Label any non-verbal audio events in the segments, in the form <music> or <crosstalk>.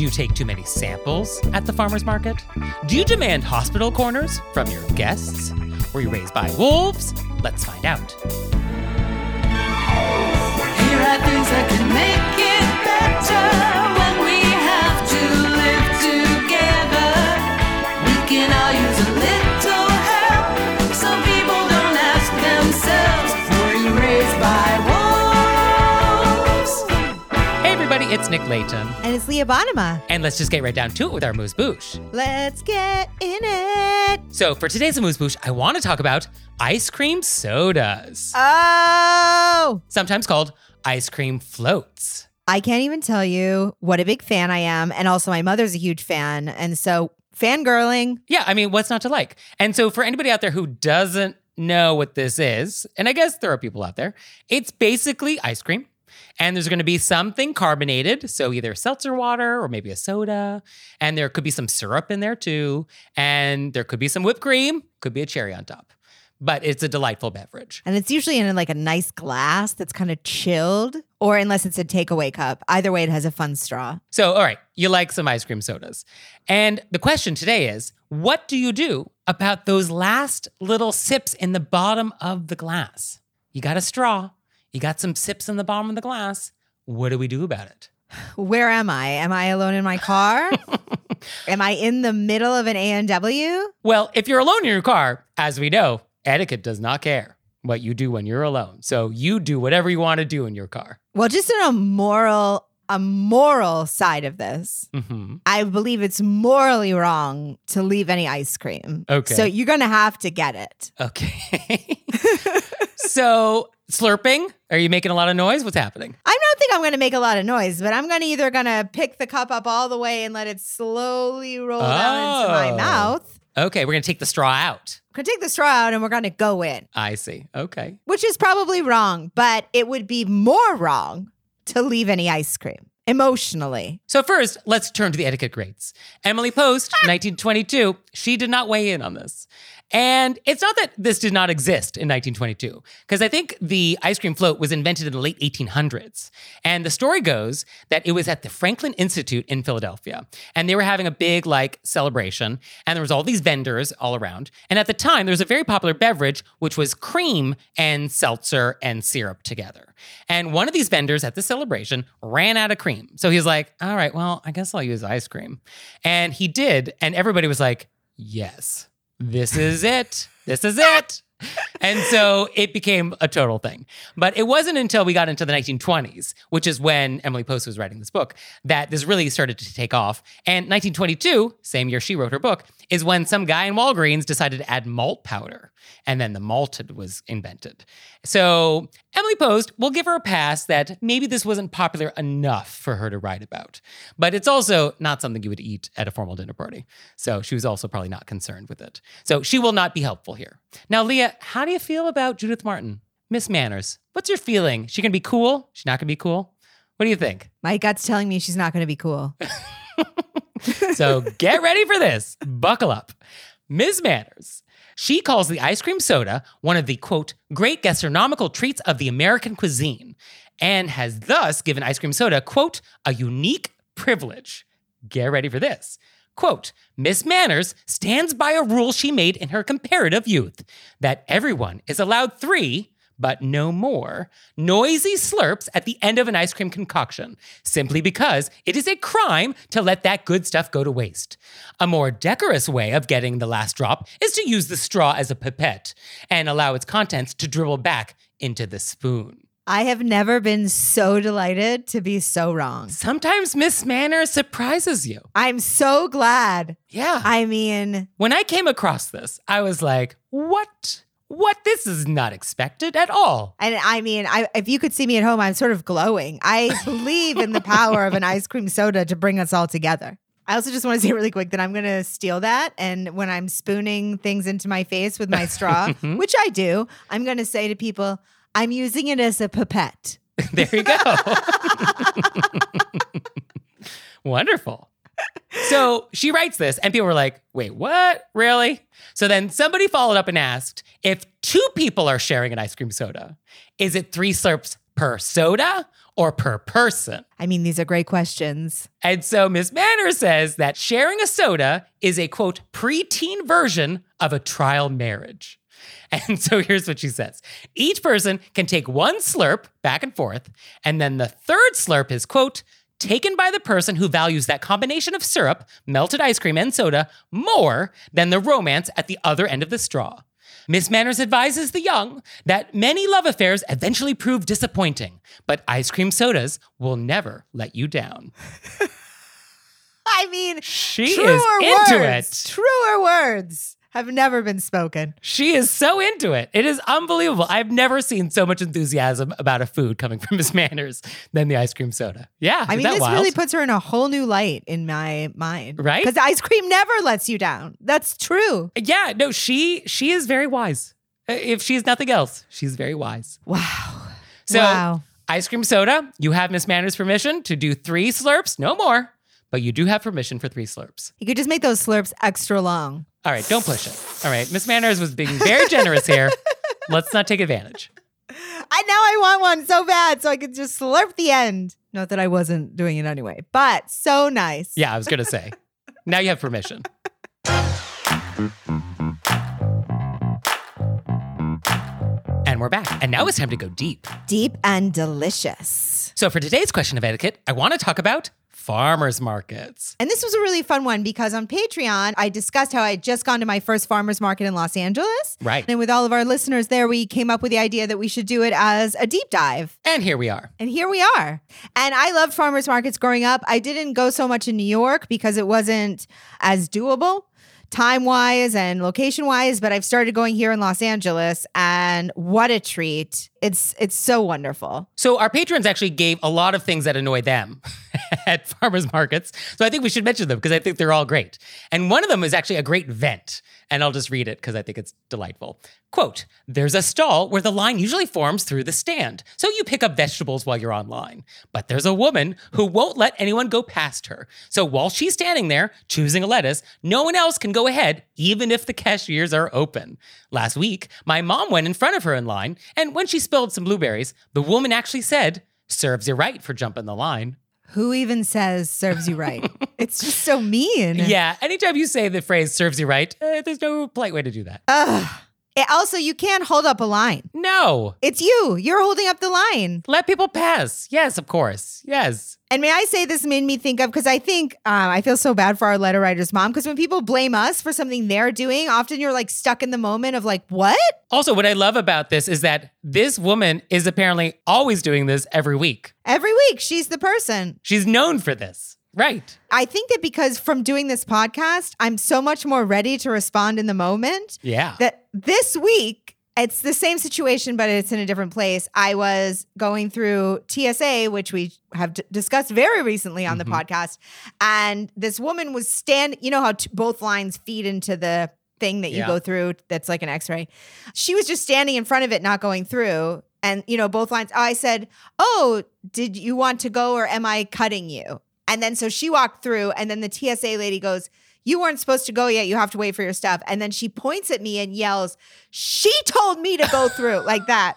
Do you take too many samples at the farmer's market? Do you demand hospital corners from your guests? Were you raised by wolves? Let's find out. Here are things that can make it better it's Nick Leighton. And it's Leah Bonnema. And let's just get right down to it with our amuse-bouche. Let's get in it. So for today's amuse-bouche, I want to talk about ice cream sodas, Oh, sometimes called ice cream floats. I can't even tell you what a big fan I am. And also, my mother's a huge fan. And so, fangirling. Yeah, I mean, what's not to like? And so, for anybody out there who doesn't know what this is, and I guess there are people out there, it's basically ice cream. And there's going to be something carbonated, so either seltzer water or maybe a soda. And there could be some syrup in there too. And there could be some whipped cream, could be a cherry on top. But it's a delightful beverage. And it's usually in like a nice glass that's kind of chilled, or unless it's a takeaway cup. Either way, it has a fun straw. So, all right, you like some ice cream sodas. And the question today is what do you do about those last little sips in the bottom of the glass? You got a straw, you got some sips in the bottom of the glass. What do we do about it? Where am I? Am I alone in my car? <laughs> am I in the middle of an A&W? Well, if you're alone in your car, as we know, etiquette does not care what you do when you're alone. So you do whatever you want to do in your car. Well, just on a moral, a moral side of this, hmm I believe it's morally wrong to leave any ice cream. Okay. So you're gonna have to get it. Okay. <laughs> so, slurping, are you making a lot of noise? What's happening? I don't think I'm gonna make a lot of noise, but I'm gonna either gonna pick the cup up all the way and let it slowly roll down into my Oh. mouth. Okay, we're going to take the straw out. We're gonna take the straw out and we're gonna go in. I see. Okay. which is probably wrong, but it would be more wrong to leave any ice cream emotionally. So first, let's turn to the etiquette grades. Emily Post, ah. 1922, she did not weigh in on this. And it's not that this did not exist in 1922, because I think the ice cream float was invented in the late 1800s. And the story goes that it was at the Franklin Institute in Philadelphia. And they were having a big, like, celebration. And there was all these vendors all around. And at the time, there was a very popular beverage, which was cream and seltzer and syrup together. And one of these vendors at the celebration ran out of cream. So he's like, all right, well, I guess I'll use ice cream. And he did. And everybody was like, yes, this is it. This is it. And so it became a total thing. But it wasn't until we got into the 1920s, which is when Emily Post was writing this book, that this really started to take off. And 1922, same year she wrote her book, is when some guy in Walgreens decided to add malt powder. And then the malted was invented. So Emily Post, we'll give her a pass that maybe this wasn't popular enough for her to write about. But it's also not something you would eat at a formal dinner party. So she was also probably not concerned with it. So she will not be helpful here. Now, Leah, how do you feel about Judith Martin? Miss Manners, what's your feeling? She gonna be cool? She's not gonna be cool? What do you think? My gut's telling me she's not going to be cool. <laughs> so get ready for this. Buckle up. Ms. Manners. She calls the ice cream soda one of the quote, great gastronomical treats of the American cuisine, and has thus given ice cream soda, quote, a unique privilege. Get ready for this. Quote, Miss Manners stands by a rule she made in her comparative youth that everyone is allowed three, but no more, noisy slurps at the end of an ice cream concoction, simply because it is a crime to let that good stuff go to waste. A more decorous way of getting the last drop is to use the straw as a pipette and allow its contents to dribble back into the spoon. I have never been so delighted to be so wrong. Sometimes Miss Manners surprises you. I'm so glad. Yeah. I mean, when I came across this, I was like, what? What? This is not expected at all. and I mean, I if you could see me at home, I'm sort of glowing. I <laughs> believe in the power of an ice cream soda to bring us all together. I also just want to say really quick that I'm going to steal that. And when I'm spooning things into my face with my straw, <laughs> mm-hmm. which I do, I'm going to say to people, I'm using it as a pipette. <laughs> There you go. Wonderful. So she writes this, and people were like, wait, what? Really? So then somebody followed up and asked if two people are sharing an ice cream soda, is it three slurps per soda or per person? I mean, these are great questions. And so Miss Manners says that sharing a soda is a quote, preteen version of a trial marriage. <laughs> And so here's what she says each person can take one slurp back and forth, and then the third slurp is, quote, taken by the person who values that combination of syrup, melted ice cream, and soda more than the romance at the other end of the straw. Miss Manners advises the young that many love affairs eventually prove disappointing, but ice cream sodas will never let you down. <laughs> I mean, She is into words, it. Truer words have never been spoken. She is so into it. It is unbelievable. I've never seen so much enthusiasm about a food coming from Miss Manners than the ice cream soda. Yeah. I mean, this wild? really puts her in a whole new light in my mind. Right? Because ice cream never lets you down. That's true. Yeah, no, she she is very wise. Uh, If she's nothing else, she's very wise. Wow. So, wow. ice cream soda, you have Miss Manners' permission to do three slurps, no more, but you do have permission for three slurps. You could just make those slurps extra long. All right, don't push it. All right, Miss Manners was being very generous here. <laughs> Let's not take advantage. I now I want one so bad so I could just slurp the end. Not that I wasn't doing it anyway, but so nice. Yeah, I was gonna say. <laughs> Now you have permission. And we're back. And now it's time to go deep. Deep and delicious. So for today's question of etiquette, I want to talk about farmers markets. And this was a really fun one because on Patreon, I discussed how I had just gone to my first farmer's market in Los Angeles. Right. And with all of our listeners there, we came up with the idea that we should do it as a deep dive. And here we are. And here we are. And I loved farmers markets growing up. I didn't go so much in New York because it wasn't as doable time wise and location wise, but I've started going here in Los Angeles and what a treat. It's it's so wonderful. So our patrons actually gave a lot of things that annoy them <laughs> at farmers markets. So I think we should mention them because I think they're all great. And one of them is actually a great vent. And I'll just read it because I think it's delightful. Quote, there's a stall where the line usually forms through the stand. So you pick up vegetables while you're online. But there's a woman who won't let anyone go past her. So while she's standing there choosing a lettuce, no one else can go ahead, even if the cashiers are open. Last week, my mom went in front of her in line, and when she spilled some blueberries, the woman actually said, Serves you right for jumping the line. Who even says serves you right? <laughs> it's just so mean. Yeah, anytime you say the phrase serves you right, eh, there's no polite way to do that. Ugh. It- also, you can't hold up a line. No, It's you. You're holding up the line. let people pass. Yes, of course. Yes. And may I say this made me think of because I think um, I feel so bad for our letter writer's mom because when people blame us for something they're doing, often you're like stuck in the moment of like, what? Also, what I love about this is that this woman is apparently always doing this every week. Every week she's the person. She's known for this. Right. I think that because from doing this podcast, I'm so much more ready to respond in the moment Yeah. that this week it's the same situation, but it's in a different place. I was going through TSA, which we have d- discussed very recently on the mm-hmm. podcast, and this woman was standing, You know how t- both lines feed into the thing that you Yeah. go through. That's like an X-ray. She was just standing in front of it, not going through. And you know both lines. I said, "Oh, did you want to go, or am I cutting you?" And then so she walked through, and then the TSA lady goes, You weren't supposed to go yet. You have to wait for your stuff. And then she points at me and yells, She told me to go through <laughs> like that.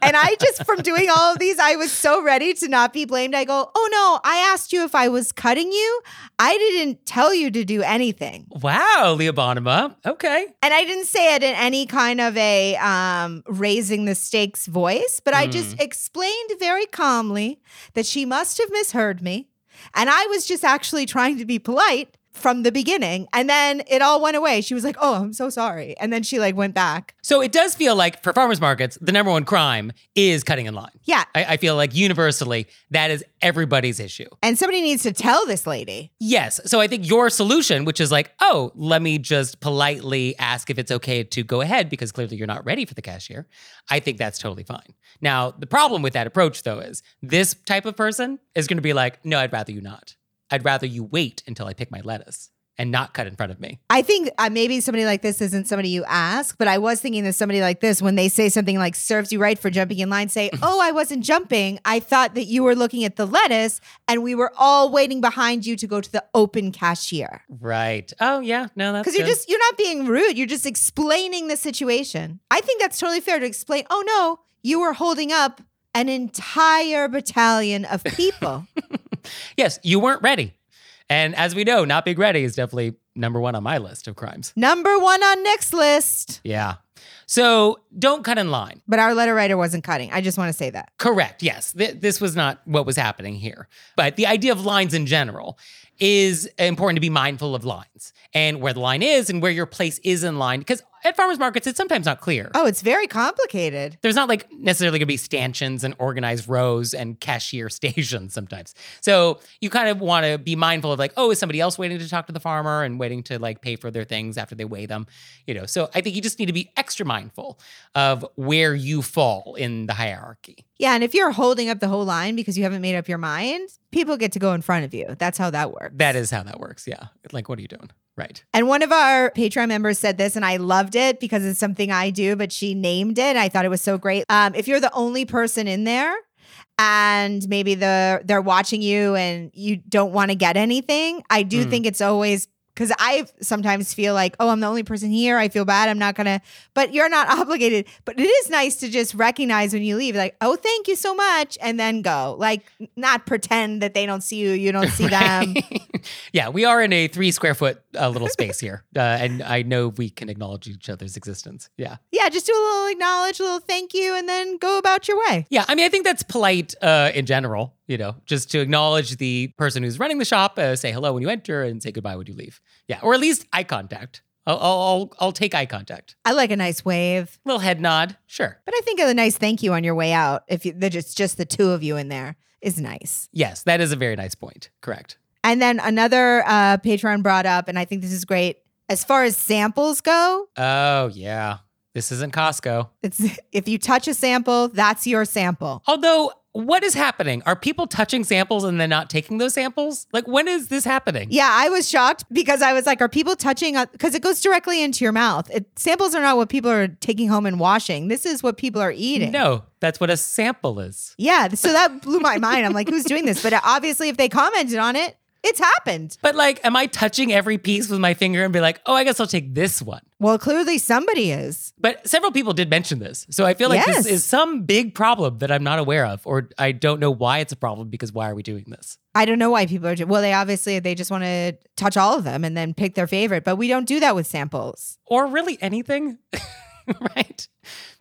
And I just, from doing all of these, I was so ready to not be blamed. I go, Oh no, I asked you if I was cutting you. I didn't tell you to do anything. Wow, Leah Bonnema. Okay. And I didn't say it in any kind of a um, raising the stakes voice, but I just explained very calmly that she must have misheard me. And I was just actually trying to be polite from the beginning. And then it all went away. She was like, Oh, I'm so sorry. And then she like went back. So it does feel like for farmers markets, the number one crime is cutting in line. Yeah. I, I feel like universally that is everybody's issue. And somebody needs to tell this lady. Yes. So I think your solution, which is like, oh, let me just politely ask if it's okay to go ahead because clearly you're not ready for the cashier. I think that's totally fine. Now, the problem with that approach, though, is this type of person is going to be like, no, I'd rather you not. I'd rather you wait until I pick my lettuce and not cut in front of me. I think uh, maybe somebody like this isn't somebody you ask, but I was thinking that somebody like this, when they say something like serves you right for jumping in line, say, <laughs> Oh, I wasn't jumping. I thought that you were looking at the lettuce and we were all waiting behind you to go to the open cashier. Right. Oh, yeah. No, that's Because you're just, you're not being rude. You're just explaining the situation. I think that's totally fair to explain, Oh, no, you were holding up an entire battalion of people. <laughs> Yes, you weren't ready. And as we know, not being ready is definitely number one on my list of crimes. Number one on next list. Yeah. So don't cut in line. But our letter writer wasn't cutting. I just want to say that. Correct. Yes. Th- this was not what was happening here. But the idea of lines in general is important to be mindful of lines and where the line is and where your place is in line. Because at farmers markets, it's sometimes not clear. Oh, it's very complicated. There's not like necessarily going to be stanchions and organized rows and cashier <laughs> stations sometimes. So you kind of want to be mindful of like, oh, is somebody else waiting to talk to the farmer and waiting to like pay for their things after they weigh them? You know, so I think you just need to be extra mindful of where you fall in the hierarchy. Yeah, and if you're holding up the whole line because you haven't made up your mind, people get to go in front of you. That's how that works. That is how that works. Yeah. Like, what are you doing? Right. And one of our Patreon members said this, and I loved it because it's something I do, but she named it. I thought it was so great. Um, if you're the only person in there and maybe the they're watching you and you don't want to get anything, I do Mm. think it's always because I sometimes feel like, oh, I'm the only person here. I feel bad. I'm not gonna, but you're not <laughs> obligated. But it is nice to just recognize when you leave, like, oh, thank you so much, and then go. Like, not pretend that they don't see you, you don't see <laughs> them. <laughs> yeah, we are in a three square foot uh, little space here. Uh, and I know we can acknowledge each other's existence. Yeah. Yeah, just do a little acknowledge, a little thank you, and then go about your way. Yeah, I mean, I think that's polite uh, in general, you know, just to acknowledge the person who's running the shop, uh, say hello when you enter and say goodbye when you leave. Yeah, or at least eye contact. I'll, I'll, I'll, take eye contact. I like a nice wave, little head nod, sure. but I think a nice thank you on your way out, if you, it's just the two of you in there, is nice. Yes, that is a very nice point. Correct. And then another uh, Patreon brought up, and I think this is great. As far as samples go, Oh, yeah. This isn't Costco. it's if you touch a sample, that's your sample. Although, what is happening? Are people touching samples and then not taking those samples? Like, when is this happening? Yeah, I was shocked because I was like, are people touching? Uh, because it goes directly into your mouth. It, samples are not what people are taking home and washing. This is what people are eating. No, that's what a sample is. Yeah, so that blew my mind. I'm like, who's doing this? But obviously, if they commented on it, it's happened. But like, am I touching every piece with my finger and be like, oh, I guess I'll take this one? Well, clearly somebody is. But several people did mention this. So I feel like Yes. this is some big problem that I'm not aware of, or I don't know why it's a problem because why are we doing this? I don't know why people are. Well, they obviously they just want to touch all of them and then pick their favorite, but we don't do that with samples. Or really anything, <laughs> right?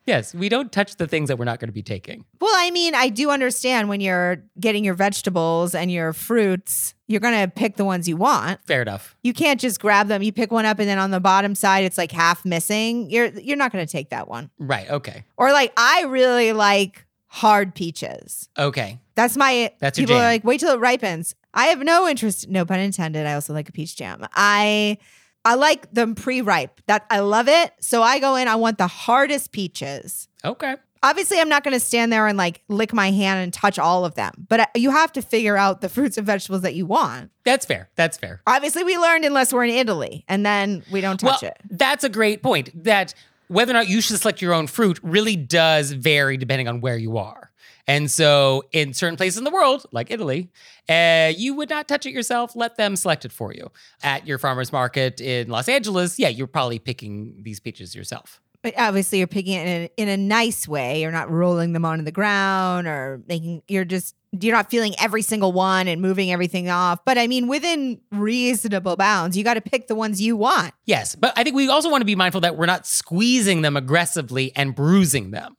Yes, we don't touch the things that we're not going to be taking. Well, I mean, I do understand when you're getting your vegetables and your fruits, you're going to pick the ones you want. Fair enough. You can't just grab them. You pick one up and then on the bottom side it's like half missing. You're you're not going to take that one. Right. Okay. Or like I really like hard peaches. Okay. That's my That's people are like wait till it ripens. I have no interest, no pun intended. I also like a peach jam. I I like them pre-ripe. That I love it. So I go in, I want the hardest peaches. Okay. Obviously, I'm not going to stand there and like lick my hand and touch all of them, but uh, you have to figure out the fruits and vegetables that you want. That's fair. That's fair. Obviously, we learned unless we're in Italy, and then we don't touch well, it. that's a great point. That whether or not you should select your own fruit really does vary depending on where you are. And so, in certain places in the world, like Italy, uh, you would not touch it yourself. Let them select it for you. At your farmer's market in Los Angeles, yeah, you're probably picking these peaches yourself. But obviously, you're picking it in a, in a nice way. You're not rolling them onto the ground or making. You're just you're not feeling every single one and moving everything off. But I mean, within reasonable bounds, you got to pick the ones you want. Yes, but I think we also want to be mindful that we're not squeezing them aggressively and bruising them.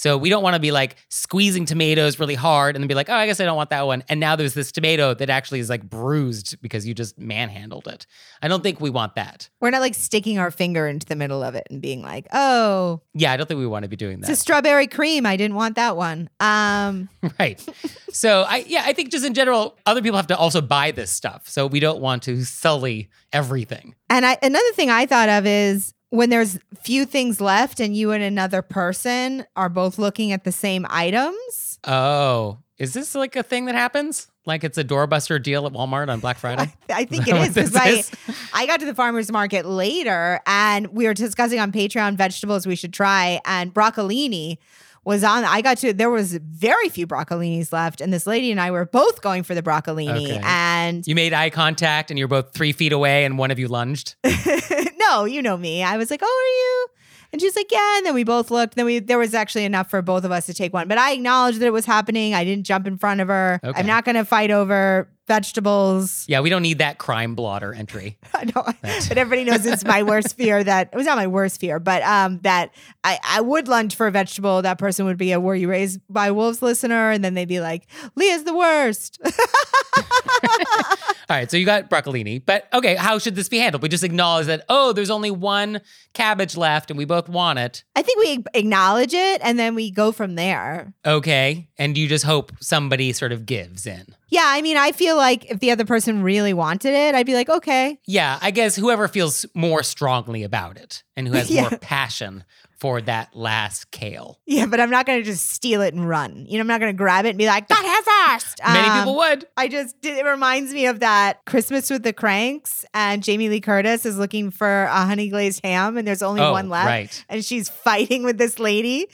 So we don't want to be like squeezing tomatoes really hard and then be like, oh, I guess I don't want that one. And now there's this tomato that actually is like bruised because you just manhandled it. I don't think we want that. We're not like sticking our finger into the middle of it and being like, "Oh, Yeah, I don't think we want to be doing that. it's a strawberry cream. I didn't want that one." Um, <laughs> right. So I yeah, I think just in general, other people have to also buy this stuff. So we don't want to sully everything. And I another thing I thought of is when there's few things left and you and another person are both looking at the same items. Oh, is this like a thing that happens? Like it's a doorbuster deal at Walmart on Black Friday? <laughs> I, I think Is <laughs> it is because I, is? I got to the farmer's market later and we were discussing on Patreon vegetables we should try and broccolini was on I got to there was very few broccolinis left and this lady and I were both going for the broccolini Okay. and You made eye contact and you're both three feet away and one of you lunged. <laughs> no, you know me. I was like, "Oh, are you?" And she's like, "Yeah." And then we both looked. Then we there was actually enough for both of us to take one. But I acknowledged that it was happening. I didn't jump in front of her. Okay. I'm not going to fight over vegetables. Yeah, we don't need that crime blotter entry. <laughs> I know, <laughs> but everybody knows it's my worst fear. That it was not my worst fear, but um, that I I would lunge for a vegetable. That person would be a "Were you raised by wolves?" listener, and then they'd be like, "Leah's the worst." <laughs> <laughs> All right, so you got broccolini, but okay, how should this be handled? We just acknowledge that, oh, there's only one cabbage left and we both want it. I think we acknowledge it, and then we go from there. Okay. And you just hope somebody sort of gives in. Yeah, I mean, I feel like if the other person really wanted it, I'd be like, okay, Yeah, I guess whoever feels more strongly about it and who has <laughs> Yeah. more passion for that last kale. Yeah, but I'm not going to just steal it and run. You know, I'm not going to grab it and be like, got here first. Many Um, people would. I just, it reminds me of that Christmas with the Kranks, and Jamie Lee Curtis is looking for a honey glazed ham, and there's only Oh, one left. right. And she's fighting with this lady.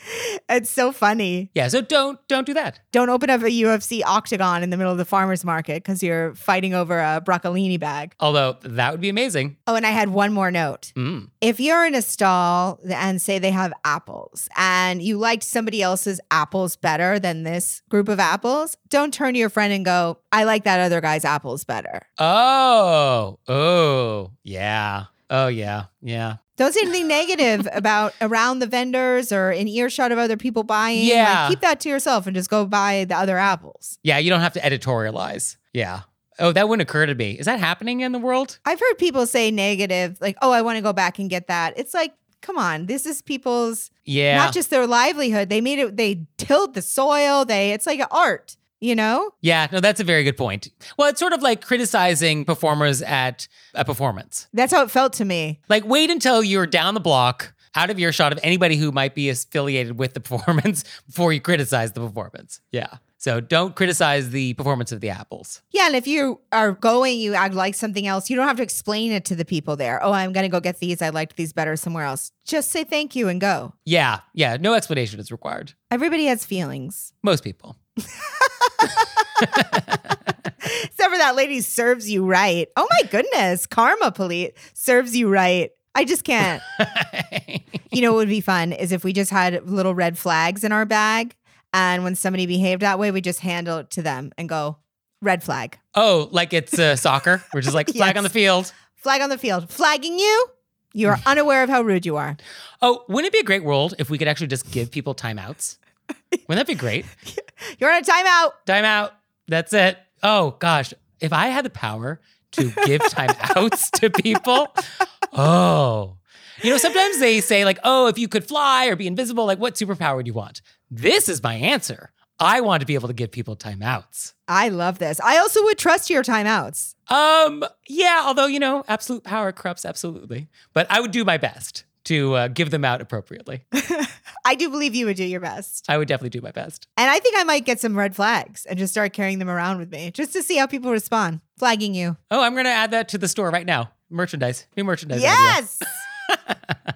It's so funny. Yeah, so don't don't do that. Don't open up a UFC octagon in the middle of the farmer's market because you're fighting over a broccolini bag. Although that would be amazing. Oh, and I had one more note. Mm. if you're in a stall and say they have apples and you liked somebody else's apples better than this group of apples, don't turn to your friend and go, I like that other guy's apples better. Oh, oh, yeah. Oh, yeah, yeah. Don't say anything negative <laughs> about around the vendors or in earshot of other people buying. Like, Yeah. keep that to yourself and just go buy the other apples. Yeah, you don't have to editorialize. Yeah. Oh, that wouldn't occur to me. Is that happening in the world? I've heard people say negative, like, oh, I want to go back and get that. It's like, come on, this is people's Yeah. not just their livelihood. They made it, they tilled the soil. They, it's like art, you know? yeah, no, that's a very good point. Well, it's sort of like criticizing performers at a performance. That's how it felt to me. Like, wait until you're down the block, out of earshot of anybody who might be affiliated with the <laughs> performance before you criticize the performance. Yeah. So don't criticize the performance of the apples. Yeah, and if you are going, you act like something else. You don't have to explain it to the people there. Oh, I'm gonna go get these. I liked these better somewhere else. Just say thank you and go. Yeah. Yeah. No explanation is required. Everybody has feelings. Most people. <laughs> Except for that lady serves you right. Oh my goodness. Karma police serves you right. I just can't. <laughs> You know what would be fun is if we just had little red flags in our bag. And when somebody behaved that way, we just handle it to them and go, red flag. oh, like it's uh, soccer. We're just like <laughs> flag on the field. Flag on the field. Flagging you, you are unaware of how rude you are. Oh, wouldn't it be a great world if we could actually just give people timeouts? Wouldn't that be great? <laughs> You're on a timeout. Timeout. That's it. Oh gosh, if I had the power to give <laughs> timeouts to people, oh. You know, sometimes they say like, "Oh, if you could fly or be invisible, like what superpower do you want?" This is my answer. I want to be able to give people timeouts. I love this. I also would trust your timeouts. Um, yeah, although you know, absolute power corrupts absolutely, but I would do my best to uh, give them out appropriately. <laughs> I do believe you would do your best. I would definitely do my best. And I think I might get some red flags and just start carrying them around with me just to see how people respond. Flagging you. Oh, I'm gonna add that to the store right now. Merchandise, new merchandise. Yes. <laughs>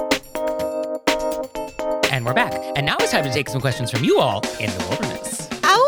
And we're back. And now it's time to take some questions from you all in the wilderness. Ow!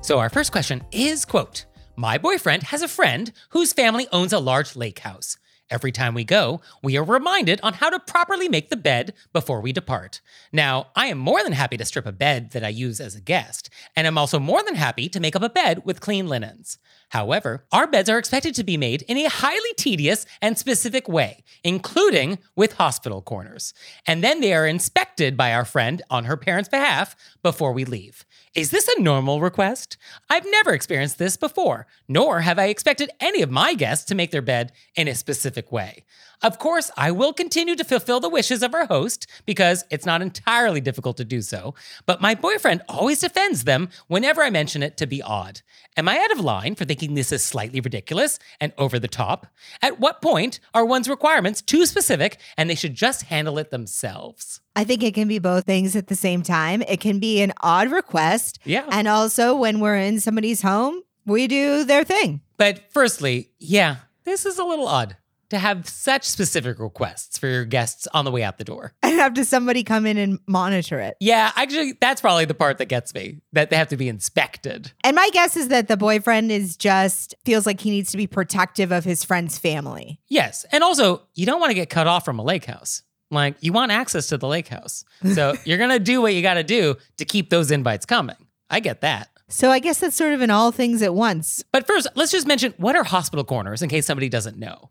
So our first question is quote, My boyfriend has a friend whose family owns a large lake house. Every time we go, we are reminded on how to properly make the bed before we depart. Now, I am more than happy to strip a bed that I use as a guest, and I'm also more than happy to make up a bed with clean linens. However, our beds are expected to be made in a highly tedious and specific way, including with hospital corners. And then they are inspected by our friend on her parents' behalf before we leave. Is this a normal request? I've never experienced this before, nor have I expected any of my guests to make their bed in a specific way. Of course, I will continue to fulfill the wishes of our host because it's not entirely difficult to do so, but my boyfriend always defends them whenever I mention it to be odd. Am I out of line for thinking this is slightly ridiculous and over the top? At what point are one's requirements too specific and they should just handle it themselves? I think it can be both things at the same time. It can be an odd request. Yeah. And also, when we're in somebody's home, we do their thing. But firstly, yeah, this is a little odd to have such specific requests for your guests on the way out the door. And have to somebody come in and monitor it. Yeah, actually, that's probably the part that gets me that they have to be inspected. And my guess is that the boyfriend is just feels like he needs to be protective of his friend's family. Yes. And also, you don't want to get cut off from a lake house. Like, you want access to the lake house. So <laughs> you're going to do what you got to do to keep those invites coming. I get that. So I guess that's sort of in all things at once. But first, let's just mention what are hospital corners in case somebody doesn't know.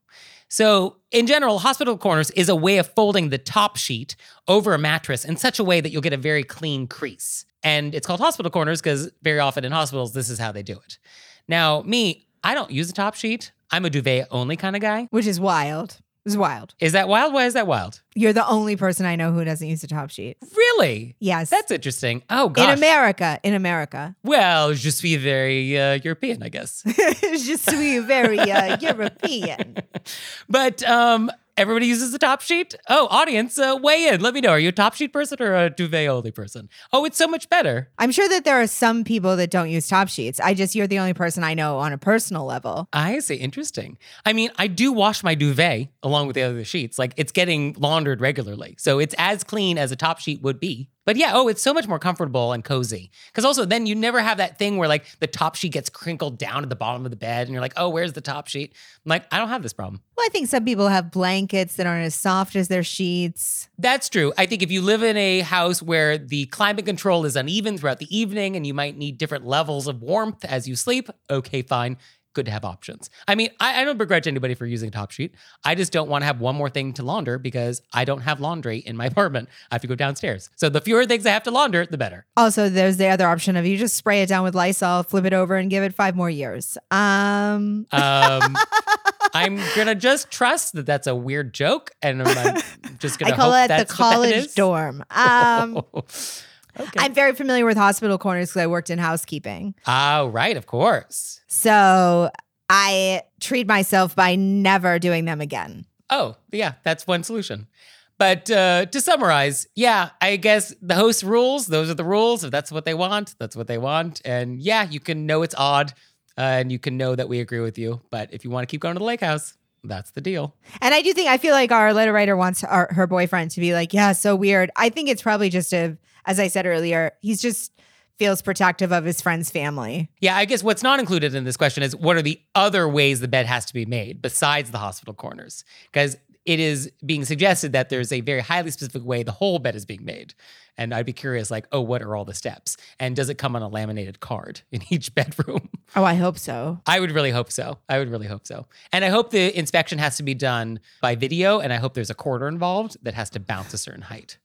So, in general, hospital corners is a way of folding the top sheet over a mattress in such a way that you'll get a very clean crease. And it's called hospital corners because very often in hospitals, this is how they do it. Now, me, I don't use a top sheet. I'm a duvet only kind of guy. which is wild. It's wild. Is that wild? Why is that wild? You're the only person I know who doesn't use a top sheet. Really? Yes. That's interesting. Oh, god. in. America. In America. well, je suis very uh, European, I guess. <laughs> Je suis very uh, European. <laughs> But um, everybody uses the top sheet. Oh, audience, uh, weigh in. Let me know. Are you a top sheet person or a duvet only person? Oh, it's so much better. I'm sure that there are some people that don't use top sheets. I just, you're the only person I know on a personal level. I see. Interesting. I mean, I do wash my duvet along with the other sheets. Like it's getting laundered regularly. So it's as clean as a top sheet would be. But yeah, oh, it's so much more comfortable and cozy. Because also, then you never have that thing where like the top sheet gets crinkled down at the bottom of the bed and you're like, oh, where's the top sheet? I'm like, I don't have this problem. Well, I think some people have blankets that aren't as soft as their sheets. That's true. I think if you live in a house where the climate control is uneven throughout the evening and you might need different levels of warmth as you sleep, okay, fine. Good to have options. I mean, I, I don't begrudge anybody for using a top sheet. I just don't want to have one more thing to launder because I don't have laundry in my <laughs> apartment. I have to go downstairs. So the fewer things I have to launder, the better. Also, there's the other option of you just spray it down with Lysol, flip it over, and give it five more years. Um, Um, <laughs> I'm gonna just trust that that's a weird joke, and I'm just <laughs> gonna I call it the college dorm. Um, okay. I'm very familiar with hospital corners because I worked in housekeeping. oh, right, of course. So I treat myself by never doing them again. Oh, yeah, that's one solution. But uh, to summarize, yeah, I guess the host rules. Those are the rules. If that's what they want, that's what they want. And yeah, you can know it's odd, uh, and you can know that we agree with you. But if you want to keep going to the lake house, that's the deal. And I do think I feel like our letter writer wants our, her boyfriend to be like, yeah, so weird. I think it's probably just a, as I said earlier, he's just feels protective of his friend's family. Yeah, I guess what's not included in this question is what are the other ways the bed has to be made besides the hospital corners? Because it is being suggested that there's a very highly specific way the whole bed is being made. And I'd be curious, like, oh, what are all the steps? And does it come on a laminated card in <laughs> each bedroom? Oh, I hope so. I would really hope so. I would really hope so. And I hope the inspection has to be done by video, and I hope there's a quarter involved that has to bounce a certain height.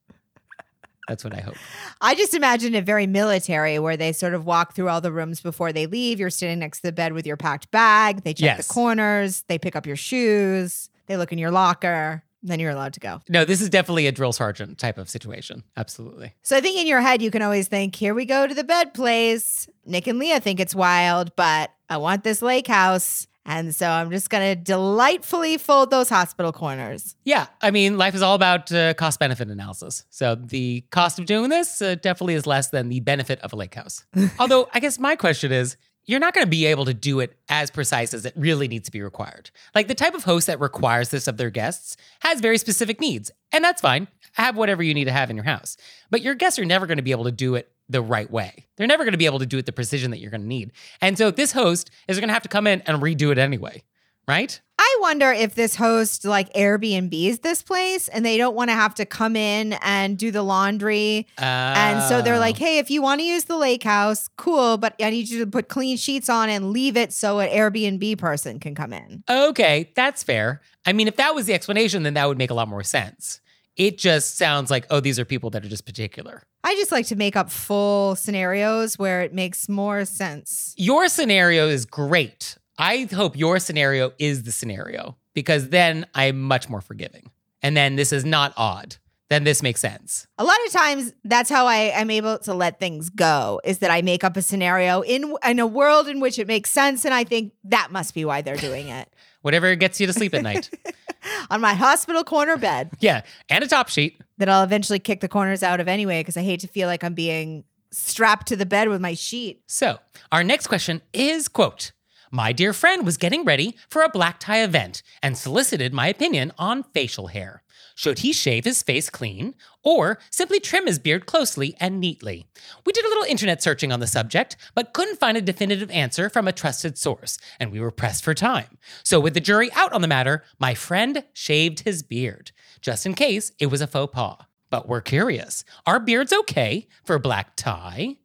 That's what I hope. I just imagine it very military where they sort of walk through all the rooms before they leave. You're sitting next to the bed with your packed bag. They check Yes. the corners, they pick up your shoes, they look in your locker, then you're allowed to go. No, this is definitely a drill sergeant type of situation. Absolutely. So I think in your head, you can always think, here we go to the bed place. Nick and Leah think it's wild, but I want this lake house. And so I'm just going to delightfully fold those hospital corners. Yeah, I mean, life is all about uh, cost benefit analysis. So the cost of doing this uh, definitely is less than the benefit of a lake house. <laughs> Although, I guess my question is you're not going to be able to do it as precise as it really needs to be required. Like the type of host that requires this of their guests has very specific needs, and that's fine. Have whatever you need to have in your house. But your guests are never going to be able to do it the right way. They're never going to be able to do it the precision that you're going to need. And so this host is going to have to come in and redo it anyway, right? I wonder if this host like Airbnbs this place and they don't want to have to come in and do the laundry. And so they're like, Oh. hey, if you want to use the lake house, cool, but I need you to put clean sheets on and leave it so an Airbnb person can come in. Okay, that's fair. I mean, if that was the explanation, then that would make a lot more sense. It just sounds like, oh, these are people that are just particular. I just like to make up full scenarios where it makes more sense. Your scenario is great. I hope your scenario is the scenario because then I'm much more forgiving. And then this is not odd. Then this makes sense. A lot of times that's how I am able to let things go is that I make up a scenario in in a world in which it makes sense and I think that must be why they're doing it. <laughs> Whatever gets you to sleep at night. <laughs> On my hospital corner bed <laughs> Yeah, and a top sheet. that I'll eventually kick the corners out of anyway because I hate to feel like I'm being strapped to the bed with my sheet. So, our next question is quote, my dear friend was getting ready for a black tie event and solicited my opinion on facial hair. Should he shave his face clean or simply trim his beard closely and neatly? We did a little internet searching on the subject, but couldn't find a definitive answer from a trusted source, and we were pressed for time. So, with the jury out on the matter, my friend shaved his beard, just in case it was a faux pas. But we're curious are beards okay for black tie?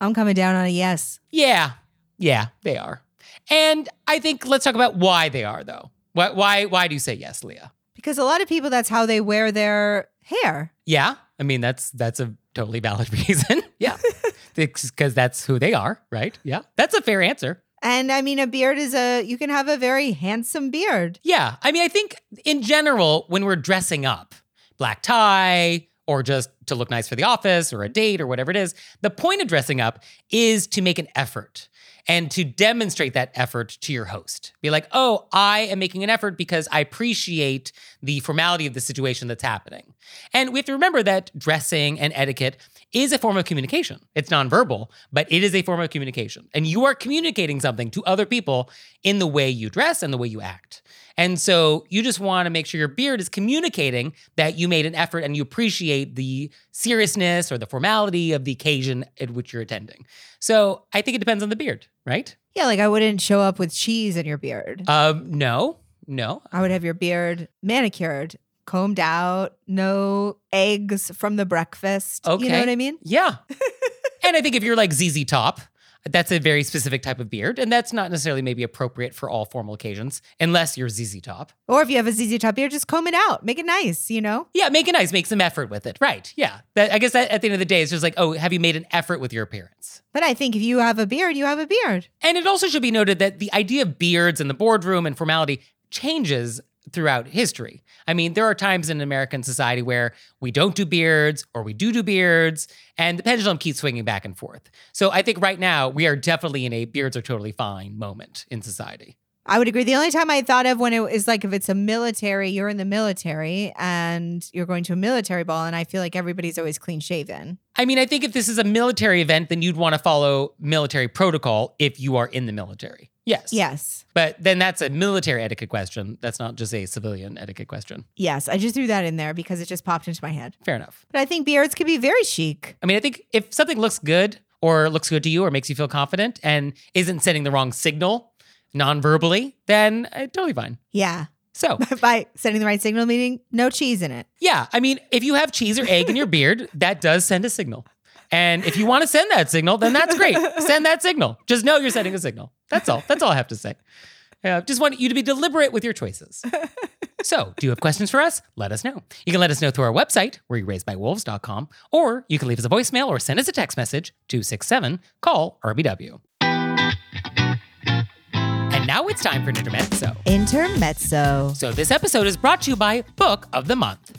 I'm coming down on a yes. Yeah, yeah, they are. And I think let's talk about why they are, though. Why, why, why do you say yes, Leah? Because a lot of people that's how they wear their hair. Yeah, I mean that's that's a totally valid <laughs> reason. yeah, <laughs> because that's who they are, right? Yeah, that's a fair answer. And I mean a beard is a you can have a very handsome beard. Yeah, I mean I think in general when we're dressing up, black tie or just to look nice for the office or a date or whatever it is, the point of dressing up is to make an effort. And to demonstrate that effort to your host. Be like, oh, I am making an effort because I appreciate the formality of the situation that's happening. And we have to remember that dressing and etiquette is a form of communication. It's nonverbal, but it is a form of communication. And you are communicating something to other people in the way you dress and the way you act. And so you just want to make sure your beard is communicating that you made an effort and you appreciate the seriousness or the formality of the occasion at which you're attending. So I think it depends on the beard, right? Yeah, like I wouldn't show up with cheese in your beard. Um, no, no. I would have your beard manicured, combed out, no eggs from the breakfast. Okay. You know what I mean? Yeah. <laughs> and I think if you're like ZZ Top, that's a very specific type of beard, and that's not necessarily maybe appropriate for all formal occasions, unless you're ZZ Top. Or if you have a ZZ Top beard, just comb it out. Make it nice, you know? Yeah, make it nice, make some effort with it. Right. Yeah. That, I guess that at the end of the day, it's just like, oh, have you made an effort with your appearance? But I think if you have a beard, you have a beard. And it also should be noted that the idea of beards in the boardroom and formality changes throughout history. I mean, there are times in American society where we don't do beards or we do do beards, and the pendulum keeps swinging back and forth. So I think right now we are definitely in a beards are totally fine moment in society. I would agree. The only time I thought of when it is like if it's a military, you're in the military and you're going to a military ball, and I feel like everybody's always clean shaven. I mean, I think if this is a military event, then you'd want to follow military protocol if you are in the military. Yes. Yes. But then that's a military etiquette question. That's not just a civilian etiquette question. Yes. I just threw that in there because it just popped into my head. Fair enough. But I think beards could be very chic. I mean, I think if something looks good or looks good to you or makes you feel confident and isn't sending the wrong signal non-verbally, then uh, totally fine. Yeah. So, <laughs> By sending the right signal, meaning no cheese in it. yeah, I mean, if you have cheese or egg in your beard, that does send a signal. And if you want to send that signal, then that's great. <laughs> Send that signal. Just know you're sending a signal. That's all. That's all I have to say. Uh, just want you to be deliberate with your choices. <laughs> So, do you have questions for us? Let us know. You can let us know through our website, wereyouraisedbywolves.com, or you can leave us a voicemail or send us a text message, 267 call RBW. And now it's time for an intermezzo. Intermezzo. So, this episode is brought to you by Book of the Month.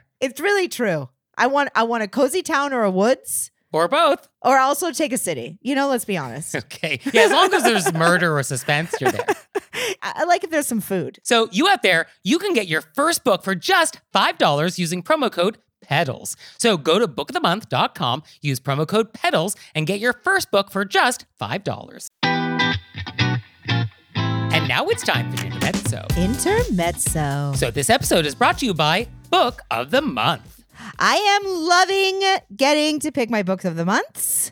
It's really true. I want I want a cozy town or a woods. Or both. Or also take a city. You know, let's be honest. <laughs> Okay. Yeah, as long as there's murder or suspense, you're there. <laughs> I like if there's some food. So, you out there, you can get your first book for just $5 using promo code PEDALS. So, go to bookofthemonth.com, use promo code PEDALS, and get your first book for just $5. And now it's time for intermezzo. Intermezzo. So, this episode is brought to you by Book of the Month. I am loving getting to pick my books of the months.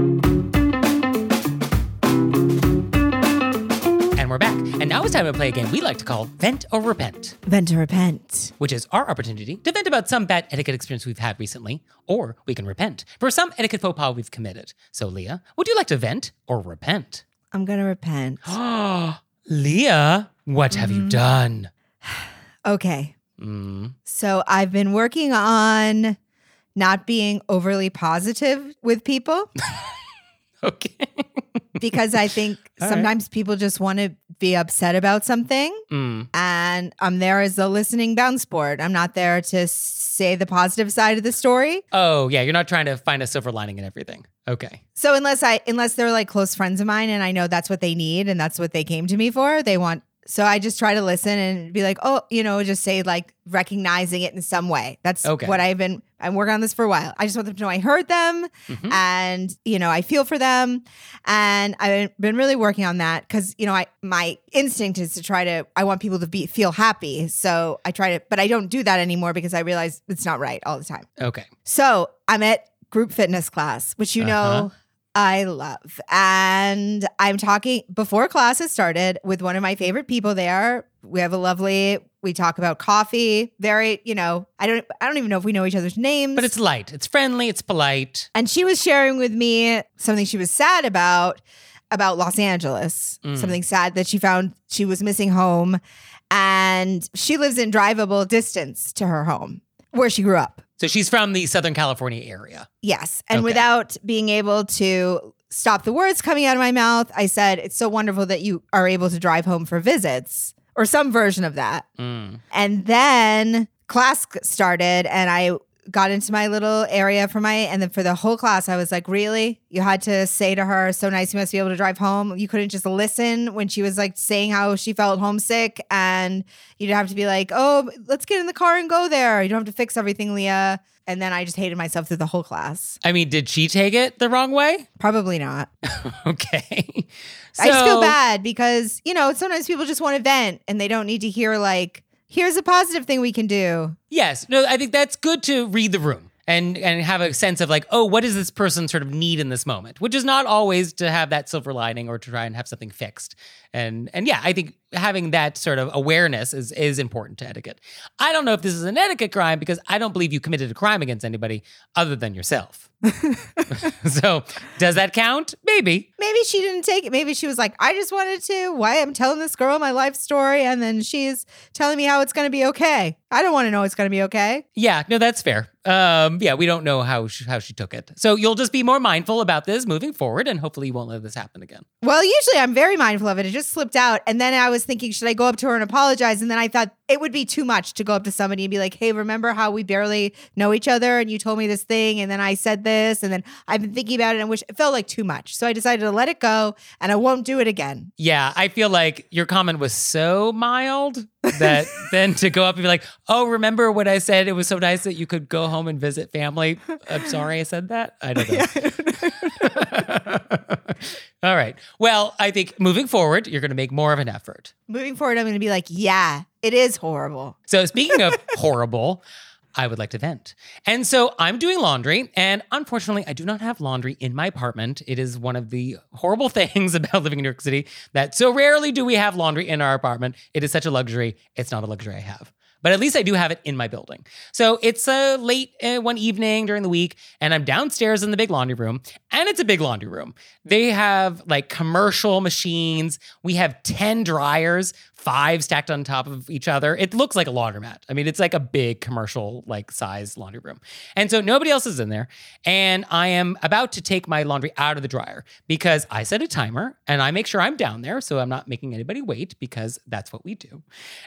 And now it's time to play a game we like to call Vent or Repent, Vent or repent. which is our opportunity to vent about some bad etiquette experience we've had recently, or we can repent for some etiquette faux pas we've committed. So, Leah, would you like to vent or repent? I'm going to repent. Ah, <gasps> Leah, what have you done? <sighs> Okay. Mm. So, I've been working on not being overly positive with people <laughs> <laughs> Okay. because I think <laughs> All right. sometimes people just want to be upset about something. Mm. And I'm there as a listening bounce board. I'm not there to say the positive side of the story. Oh, yeah, you're not trying to find a silver lining in everything. Okay. So unless I unless they're like close friends of mine and I know that's what they need and that's what they came to me for, they want so I just try to listen and be like, oh, you know, just say like recognizing it in some way. That's Okay. what I've been I'm working on this for a while. I just want them to know I heard them Mhm. and you know, I feel for them. And I've been really working on that because, you know, I my instinct is to try to I want people to be feel happy. So I try to but I don't do that anymore because I realize it's not right all the time. Okay. So I'm at group fitness class, which you know Uh-huh. I love. And I'm talking before class has started with one of my favorite people there. We have a lovely we talk about coffee. Very, you know, I don't I don't even know if we know each other's names. But it's light, it's friendly, it's polite. and she was sharing with me something she was sad about about Los Angeles. Mm. Something sad that she found she was missing home and she lives in drivable distance to her home where she grew up. So she's from the Southern California area. Yes. And Okay. without being able to stop the words coming out of my mouth, I said, It's so wonderful that you are able to drive home for visits or some version of that. Mm. And then class started and I got into my little area for my and then for the whole class I was like, "Really? You had to say to her, so nice you must be able to drive home. You couldn't just listen when she was like saying how she felt homesick and you'd have to be like, "Oh, let's get in the car and go there. You don't have to fix everything, Leah." And then I just hated myself through the whole class. I mean, did she take it the wrong way? Probably not. <laughs> okay. I just feel bad because, you know, sometimes people just want to vent and they don't need to hear like, here's a positive thing we can do. Yes. No, I think that's good to read the room and and have a sense of like, oh, what does this person sort of need in this moment? Which is not always to have that silver lining or to try and have something fixed. And and yeah, I think having that sort of awareness is is important to etiquette. I don't know if this is an etiquette crime because I don't believe you committed a crime against anybody other than yourself. <laughs> <laughs> so does that count? Maybe. Maybe she didn't take it. Maybe she was like, I just wanted to. Why am I'm telling this girl my life story and then she's telling me how it's going to be okay. I don't want to know it's going to be okay. Yeah, no, that's fair. Um, yeah, we don't know how she, how she took it. So you'll just be more mindful about this moving forward, and hopefully you won't let this happen again. Well, usually I'm very mindful of it. It just slipped out. And then I was thinking, should I go up to her and apologize? And then I thought it would be too much to go up to somebody and be like, hey, remember how we barely know each other and you told me this thing and then I said this and then I've been thinking about it and wish it felt like too much. So I decided to let it go and I won't do it again. Yeah, I feel like your comment was so mild that <laughs> then to go up and be like, "Oh, remember what I said? It was so nice that you could go home and visit family." I'm sorry I said that. I don't know. <laughs> All right. Well, I think moving forward, you're going to make more of an effort. Moving forward, I'm going to be like, yeah, it is horrible. So, speaking of horrible, I would like to vent. And so I'm doing laundry, and unfortunately, I do not have laundry in my apartment. It is one of the horrible <laughs> things about living in New York City that so rarely do we have laundry in our apartment. It is such a luxury. It's not a luxury I have. But at least I do have it in my building. So it's uh, late uh, one evening during the week, and I'm downstairs in the big laundry room, and it's a big laundry room. They have like commercial machines. We have 10 dryers, five stacked on top of each other. It looks like a laundromat. I mean, it's like a big commercial like size laundry room. And so nobody else is in there. And I am about to take my laundry out of the dryer because I set a timer and I make sure I'm down there so I'm not making anybody wait because that's what we do.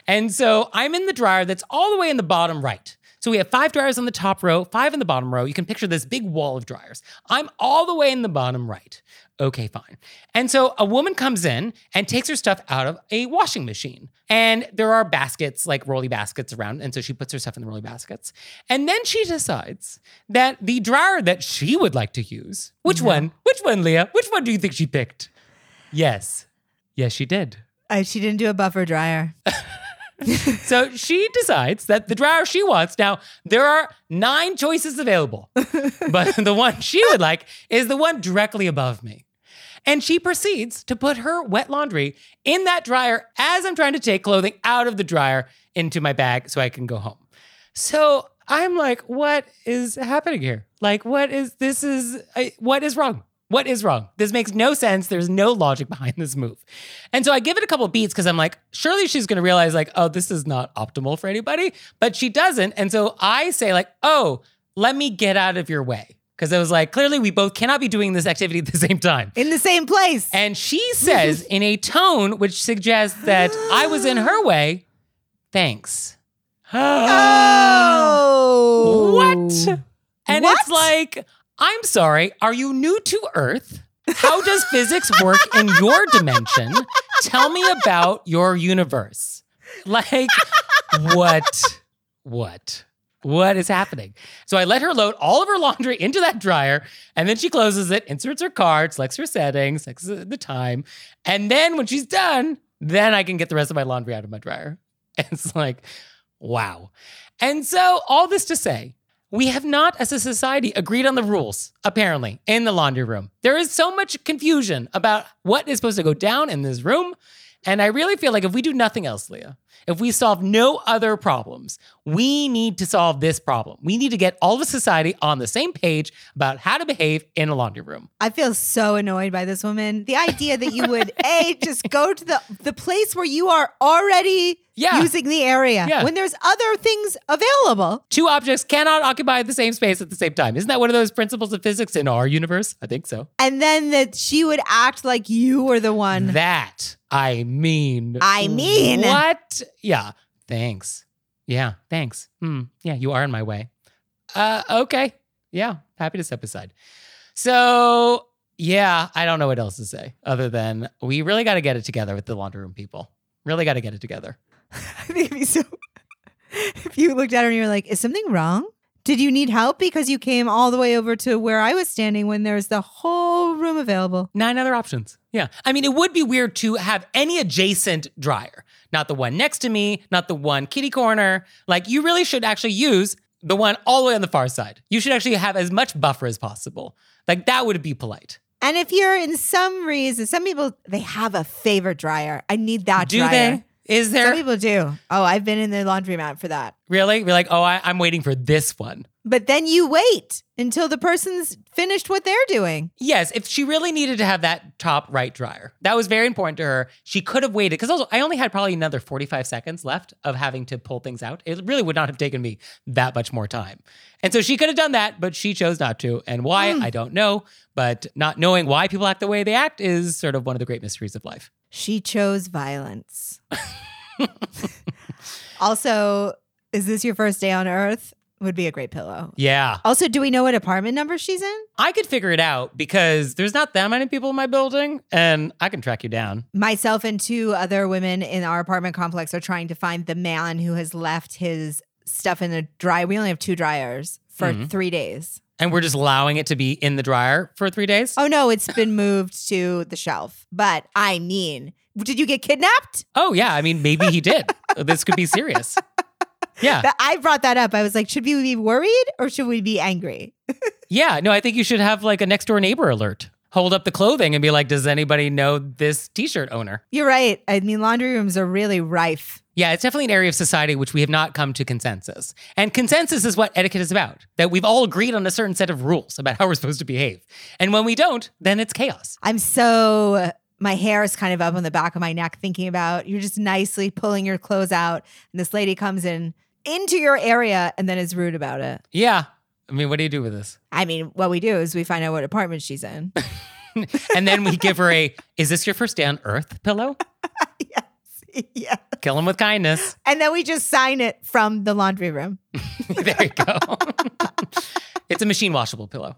And so I'm in the dryer that's all the way in the bottom right. So we have five dryers on the top row, five in the bottom row. You can picture this big wall of dryers. I'm all the way in the bottom right. Okay, fine. And so a woman comes in and takes her stuff out of a washing machine. And there are baskets, like rolly baskets around. And so she puts her stuff in the rolly baskets. And then she decides that the dryer that she would like to use, which one? Which one, Leah? Which one do you think she picked? Yes. Yes, she did. Uh, she didn't do a buffer dryer. <laughs> <laughs> So she decides that the dryer she wants, now there are nine choices available, <laughs> but the one she would like is the one directly above me. And she proceeds to put her wet laundry in that dryer as I'm trying to take clothing out of the dryer into my bag so I can go home. So I'm like, what is happening here? Like, what is this? Is I, what is wrong? What is wrong? This makes no sense. There's no logic behind this move. And so I give it a couple beats because I'm like, surely she's going to realize, like, oh, this is not optimal for anybody. But she doesn't. And so I say, like, oh, let me get out of your way. Because I was like, clearly we both cannot be doing this activity at the <laughs> same time. In the same place. And she says in a tone which suggests that I was in her way, thanks. <gasps> oh. What? And What? it's like, I'm sorry, are you new to Earth? How does <laughs> physics work in your dimension? Tell me about your universe. Like, what? What? What is happening? So I let her load all of her laundry into that dryer, and then she closes it, inserts her card, selects her settings, selects the time, and then when she's done, then I can get the rest of my laundry out of my dryer. And <laughs> it's like, wow. And so all this to say, we have not, as a society, agreed on the rules, apparently, in the laundry room. There is so much confusion about what is supposed to go down in this room. And I really feel like if we do nothing else, Leah, if we solve no other problems, we need to solve this problem. We need to get all of society on the same page about how to behave in a laundry room. I feel so annoyed by this woman. The idea that you would a <laughs> just go to the the place where you are already Yeah. using the area Yeah. when there's other things available. Two objects cannot occupy the same space at the same time. Isn't that one of those principles of physics in our universe? I think so. And then that she would act like you were the one. That I mean. I mean. What? Yeah. Thanks. Yeah. Thanks. Hmm. Yeah. You are in my way. Uh. Okay. Yeah. Happy to step aside. So yeah, I don't know what else to say other than we really got to get it together with the laundry room people. Really got to get it together. <laughs> I think it'd be so. <laughs> If you looked at her and you're like, "Is something wrong? Did you need help because you came all the way over to where I was standing when there's the whole room available?" Nine other options. Yeah. I mean, it would be weird to have any adjacent dryer, not the one next to me, not the one kitty corner. Like, you really should actually use the one all the way on the far side. You should actually have as much buffer as possible. Like, that would be polite. And if you're in some reason, some people they have a favorite dryer. I need that Do dryer. they? Is there? Some people do. Oh, I've been in the laundromat for that. really? We're like, oh, I, I'm waiting for this one. But then you wait until the person's finished what they're doing. Yes, if she really needed to have that top right dryer, that was very important to her. She could have waited because also I only had probably another 45 seconds left of having to pull things out. It really would not have taken me that much more time. And so she could have done that, but she chose not to. And why, hmm. I don't know. But not knowing why people act the way they act is sort of one of the great mysteries of life. She chose violence. <laughs> also, is this your first day on earth? Would be a great pillow. Yeah. Also, do we know what apartment number she's in? I could figure it out because there's not that many people in my building and I can track you down. Myself and two other women in our apartment complex are trying to find the man who has left his stuff in the dry. We only have two dryers for Mhm. three days. And we're just allowing it to be in the dryer for three days. Oh no, it's been moved to the shelf. But I mean, did you get kidnapped? Oh, yeah. I mean, maybe he did. <laughs> this could be serious. Yeah. That I brought that up. I was like, should we be worried or should we be angry? <laughs> Yeah, no, I think you should have like a next door neighbor alert. Hold up the clothing and be like, does anybody know this t shirt owner? You're right. I mean, laundry rooms are really rife. Yeah, it's definitely an area of society which we have not come to consensus. And consensus is what etiquette is about that we've all agreed on a certain set of rules about how we're supposed to behave. And when we don't, then it's chaos. I'm so my hair is kind of up on the back of my neck thinking about you're just nicely pulling your clothes out and this lady comes in into your area and then is rude about it. Yeah. I mean, what do you do with this? I mean, what we do is we find out what apartment she's in. <laughs> And then we give her a, is this your first day on earth pillow? <laughs> yes. Yeah. Kill him with kindness. And then we just sign it from the laundry room. <laughs> there you go. it's a machine washable pillow.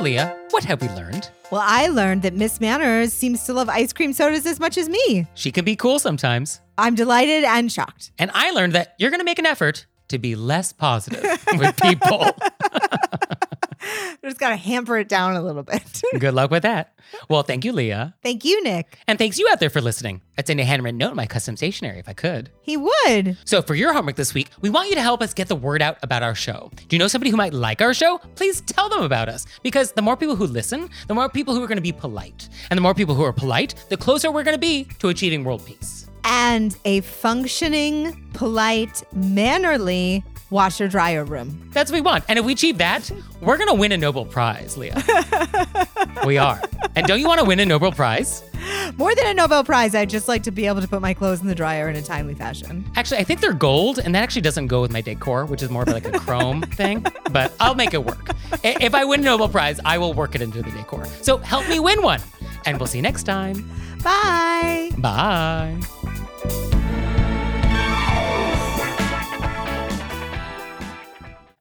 So, Leah, what have we learned? Well, I learned that Miss Manners seems to love ice cream sodas as much as me. She can be cool sometimes. I'm delighted and shocked. And I learned that you're going to make an effort to be less positive with people. <laughs> <laughs> Just got to hamper it down a little bit. <laughs> Good luck with that. Well, thank you, Leah. Thank you, Nick. And thanks you out there for listening. I'd send a handwritten note in my custom stationery if I could. He would. So, for your homework this week, we want you to help us get the word out about our show. Do you know somebody who might like our show? Please tell them about us because the more people who listen, the more people who are going to be polite. And the more people who are polite, the closer we're going to be to achieving world peace. And a functioning, polite, mannerly washer dryer room. That's what we want. And if we achieve that, we're going to win a Nobel Prize, Leah. <laughs> we are. And don't you want to win a Nobel Prize? More than a Nobel Prize, I'd just like to be able to put my clothes in the dryer in a timely fashion. Actually, I think they're gold, and that actually doesn't go with my decor, which is more of like a chrome <laughs> thing. But I'll make it work. If I win a Nobel Prize, I will work it into the decor. So help me win one. And we'll see you next time. Bye. Bye.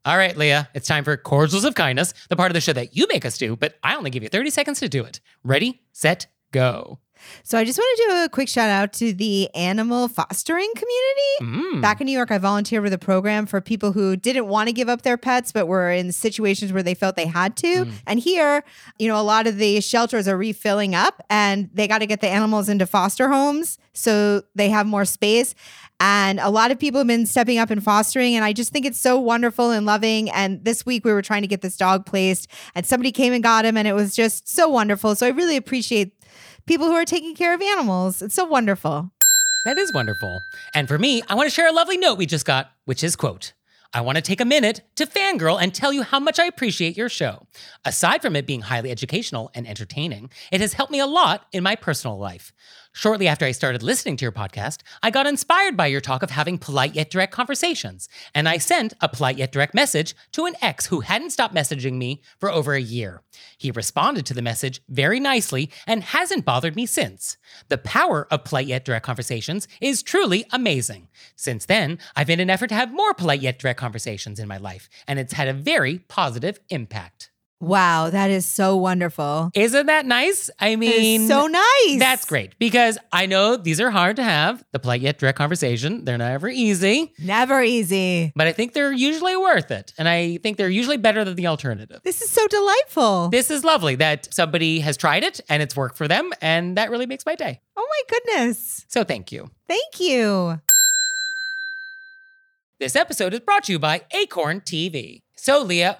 All right, Leah, it's time for Cordials of Kindness, the part of the show that you make us do, but I only give you 30 seconds to do it. Ready, set, go. So I just want to do a quick shout out to the animal fostering community. Mm. Back in New York, I volunteered with a program for people who didn't want to give up their pets, but were in situations where they felt they had to. Mm. And here, you know, a lot of the shelters are refilling up and they got to get the animals into foster homes so they have more space. And a lot of people have been stepping up and fostering. And I just think it's so wonderful and loving. And this week we were trying to get this dog placed and somebody came and got him. And it was just so wonderful. So I really appreciate people who are taking care of animals. It's so wonderful. That is wonderful. And for me, I want to share a lovely note we just got, which is quote, I want to take a minute to fangirl and tell you how much I appreciate your show. Aside from it being highly educational and entertaining, it has helped me a lot in my personal life. Shortly after I started listening to your podcast, I got inspired by your talk of having polite yet direct conversations, and I sent a polite yet direct message to an ex who hadn't stopped messaging me for over a year. He responded to the message very nicely and hasn't bothered me since. The power of polite yet direct conversations is truly amazing. Since then, I've made an effort to have more polite yet direct conversations in my life, and it's had a very positive impact. Wow, that is so wonderful. Isn't that nice? I mean, so nice. That's great because I know these are hard to have, the polite yet direct conversation. They're never easy, Never easy. but I think they're usually worth it. And I think they're usually better than the alternative. This is so delightful. This is lovely that somebody has tried it and it's worked for them. And that really makes my day. oh my goodness. So thank you. Thank you. This episode is brought to you by Acorn TV. So, Leah,